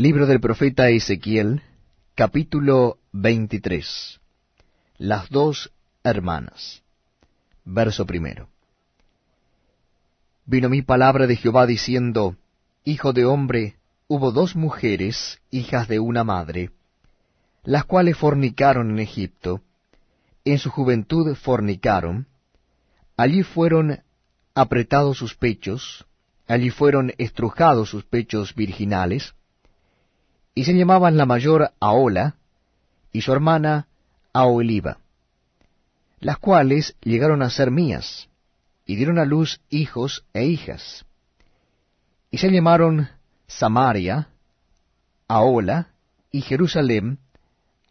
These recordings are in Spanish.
Libro del profeta Ezequiel, capítulo 23. Las dos hermanas. Verso primero. Vino mi palabra de Jehová diciendo, Hijo de hombre, hubo dos mujeres, hijas de una madre, las cuales fornicaron en Egipto, en su juventud fornicaron, allí fueron apretados sus pechos, allí fueron estrujados sus pechos virginales, y se llamaban la mayor Aola y su hermana Aoliva, las cuales llegaron a ser mías, y dieron a luz hijos e hijas. Y se llamaron Samaria, Aola y Jerusalén,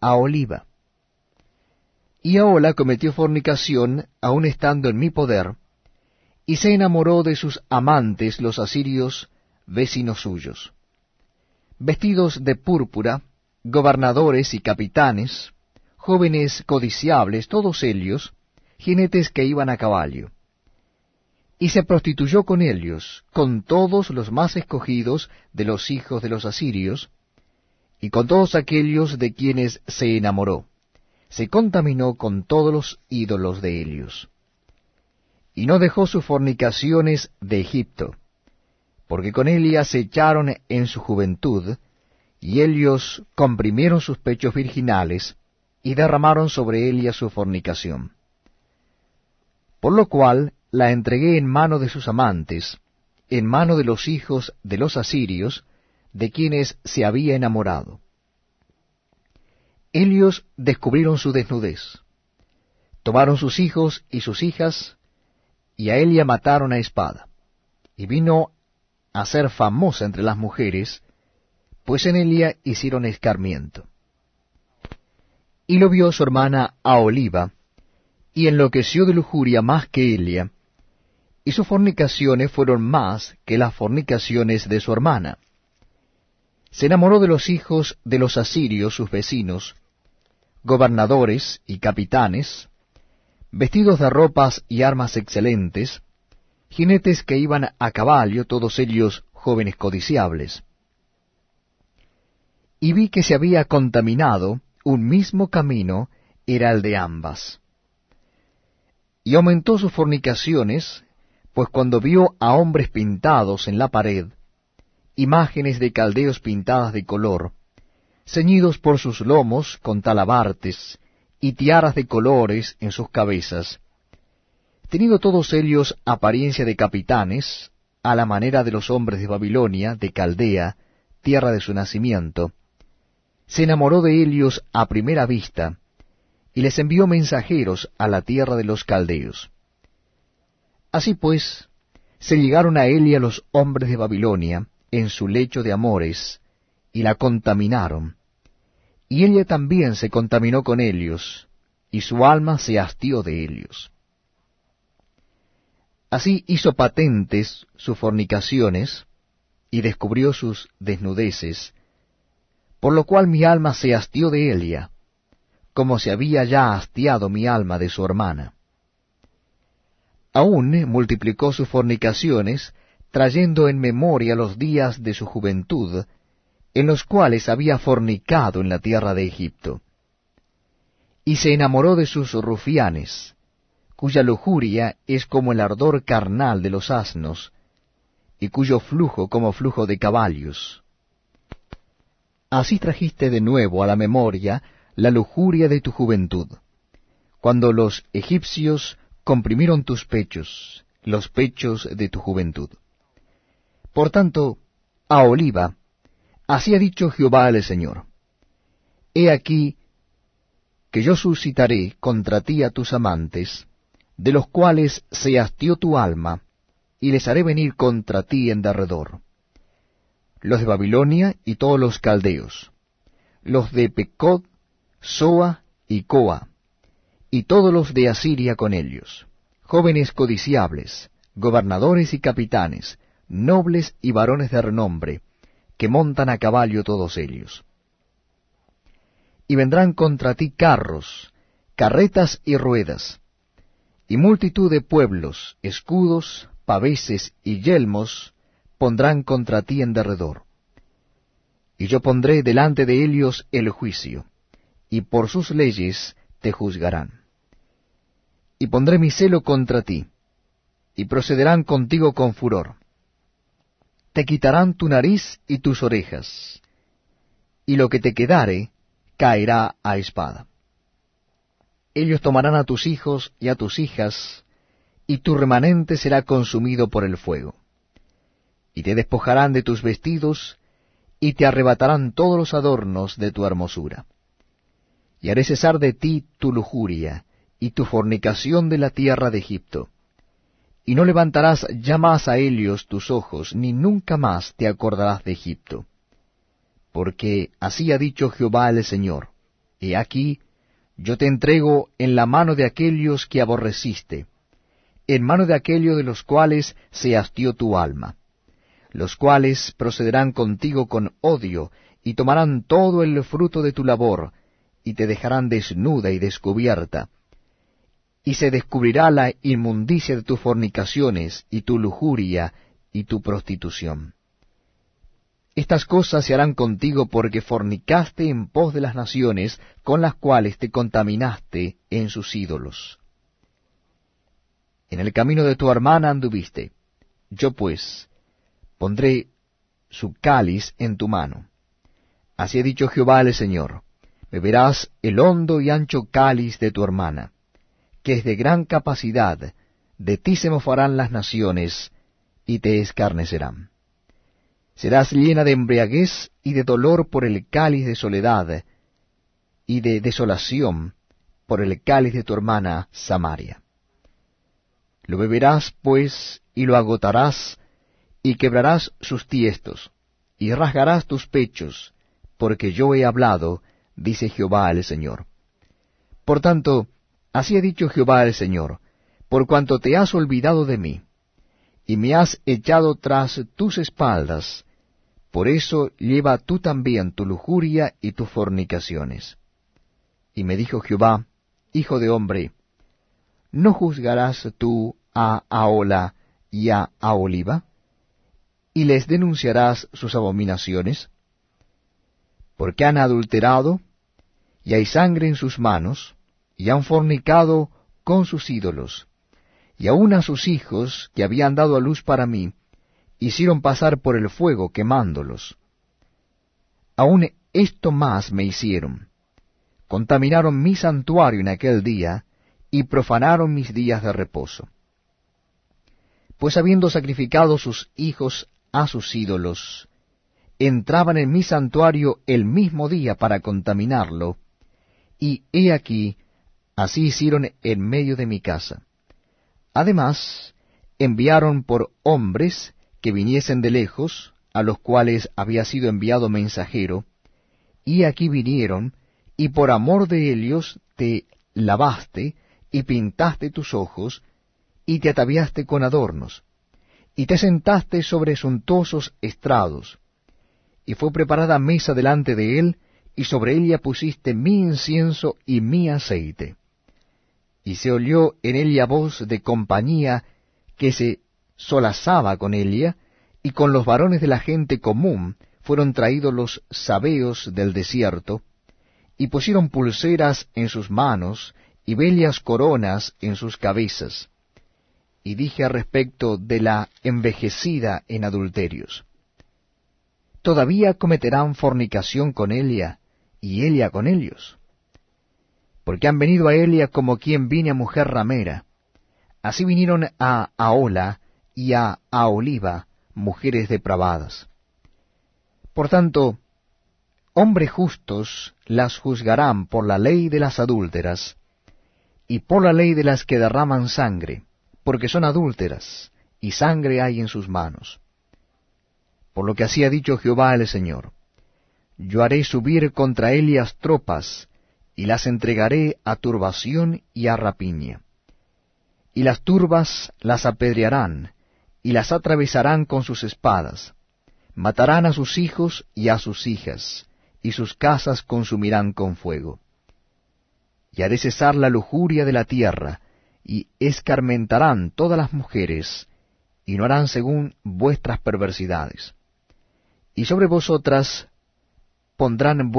Aoliva. Y Aola cometió fornicación aun estando en mi poder, y se enamoró de sus amantes los asirios, vecinos suyos vestidos de púrpura, gobernadores y capitanes, jóvenes codiciables, todos ellos, jinetes que iban a caballo. Y se prostituyó con ellos, con todos los más escogidos de los hijos de los asirios, y con todos aquellos de quienes se enamoró. Se contaminó con todos los ídolos de ellos. Y no dejó sus fornicaciones de Egipto porque con Elia se echaron en su juventud, y ellos comprimieron sus pechos virginales, y derramaron sobre Elia su fornicación. Por lo cual la entregué en mano de sus amantes, en mano de los hijos de los asirios, de quienes se había enamorado. Ellos descubrieron su desnudez, tomaron sus hijos y sus hijas, y a Elia mataron a espada. Y vino a ser famosa entre las mujeres, pues en Elia hicieron escarmiento. Y lo vio su hermana Oliva, y enloqueció de lujuria más que Elia, y sus fornicaciones fueron más que las fornicaciones de su hermana. Se enamoró de los hijos de los asirios, sus vecinos, gobernadores y capitanes, vestidos de ropas y armas excelentes, jinetes que iban a caballo, todos ellos jóvenes codiciables. Y vi que se había contaminado un mismo camino, era el de ambas. Y aumentó sus fornicaciones, pues cuando vio a hombres pintados en la pared, imágenes de caldeos pintadas de color, ceñidos por sus lomos con talabartes y tiaras de colores en sus cabezas, teniendo todos ellos apariencia de capitanes, a la manera de los hombres de Babilonia, de Caldea, tierra de su nacimiento, se enamoró de ellos a primera vista, y les envió mensajeros a la tierra de los caldeos. Así pues, se llegaron a Elia los hombres de Babilonia en su lecho de amores, y la contaminaron. Y ella también se contaminó con ellos, y su alma se hastió de ellos. Así hizo patentes sus fornicaciones y descubrió sus desnudeces, por lo cual mi alma se hastió de Elia, como se había ya hastiado mi alma de su hermana. Aún multiplicó sus fornicaciones, trayendo en memoria los días de su juventud, en los cuales había fornicado en la tierra de Egipto. Y se enamoró de sus rufianes, cuya lujuria es como el ardor carnal de los asnos, y cuyo flujo como flujo de caballos. Así trajiste de nuevo a la memoria la lujuria de tu juventud, cuando los egipcios comprimieron tus pechos, los pechos de tu juventud. Por tanto, a Oliva, así ha dicho Jehová el Señor, He aquí que yo suscitaré contra ti a tus amantes, de los cuales se hastió tu alma, y les haré venir contra ti en derredor. Los de Babilonia y todos los caldeos, los de Pecod, Soa y Coa, y todos los de Asiria con ellos, jóvenes codiciables, gobernadores y capitanes, nobles y varones de renombre, que montan a caballo todos ellos. Y vendrán contra ti carros, carretas y ruedas, y multitud de pueblos, escudos, paveses y yelmos pondrán contra ti en derredor. Y yo pondré delante de ellos el juicio, y por sus leyes te juzgarán. Y pondré mi celo contra ti, y procederán contigo con furor. Te quitarán tu nariz y tus orejas, y lo que te quedare caerá a espada. Ellos tomarán a tus hijos y a tus hijas, y tu remanente será consumido por el fuego. Y te despojarán de tus vestidos, y te arrebatarán todos los adornos de tu hermosura. Y haré cesar de ti tu lujuria, y tu fornicación de la tierra de Egipto. Y no levantarás ya más a ellos tus ojos, ni nunca más te acordarás de Egipto. Porque así ha dicho Jehová el Señor, He aquí, yo te entrego en la mano de aquellos que aborreciste, en mano de aquellos de los cuales se hastió tu alma, los cuales procederán contigo con odio, y tomarán todo el fruto de tu labor, y te dejarán desnuda y descubierta, y se descubrirá la inmundicia de tus fornicaciones, y tu lujuria, y tu prostitución. Estas cosas se harán contigo porque fornicaste en pos de las naciones con las cuales te contaminaste en sus ídolos. En el camino de tu hermana anduviste. Yo pues pondré su cáliz en tu mano. Así ha dicho Jehová el Señor. Beberás el hondo y ancho cáliz de tu hermana, que es de gran capacidad, de ti se mofarán las naciones, y te escarnecerán. Serás llena de embriaguez y de dolor por el cáliz de soledad y de desolación por el cáliz de tu hermana Samaria. Lo beberás, pues, y lo agotarás, y quebrarás sus tiestos, y rasgarás tus pechos, porque yo he hablado, dice Jehová el Señor. Por tanto, así ha dicho Jehová el Señor, por cuanto te has olvidado de mí, y me has echado tras tus espaldas, por eso lleva tú también tu lujuria y tus fornicaciones. Y me dijo Jehová, Hijo de hombre, ¿no juzgarás tú a Aola y a Aholiba? ¿Y les denunciarás sus abominaciones? Porque han adulterado, y hay sangre en sus manos, y han fornicado con sus ídolos, y aun a sus hijos que habían dado a luz para mí, hicieron pasar por el fuego quemándolos. Aun esto más me hicieron. Contaminaron mi santuario en aquel día y profanaron mis días de reposo. Pues habiendo sacrificado sus hijos a sus ídolos, entraban en mi santuario el mismo día para contaminarlo, y he aquí, así hicieron en medio de mi casa. Además, enviaron por hombres que viniesen de lejos, a los cuales había sido enviado mensajero, y aquí vinieron, y por amor de ellos te lavaste, y pintaste tus ojos, y te ataviaste con adornos, y te sentaste sobre suntuosos estrados, y fue preparada mesa delante de él, y sobre ella pusiste mi incienso y mi aceite. Y se oyó en ella voz de compañía que se solazaba con ella, y con los varones de la gente común fueron traídos los sabeos del desierto, y pusieron pulseras en sus manos, y bellas coronas en sus cabezas. Y dije respecto de la envejecida en adulterios. Todavía cometerán fornicación con ella, y ella con ellos. Porque han venido a Elia como quien viene a mujer ramera. Así vinieron a Aola, y a Oliva, mujeres depravadas. Por tanto, hombres justos las juzgarán por la ley de las adúlteras, y por la ley de las que derraman sangre, porque son adúlteras, y sangre hay en sus manos. Por lo que así ha dicho Jehová el Señor, yo haré subir contra Elias tropas, y las entregaré a turbación y a rapiña. Y las turbas las apedrearán, y las atravesarán con sus espadas. Matarán a sus hijos y a sus hijas, y sus casas consumirán con fuego. Y haré cesar la lujuria de la tierra, y escarmentarán todas las mujeres, y no harán según vuestras perversidades. Y sobre vosotras pondrán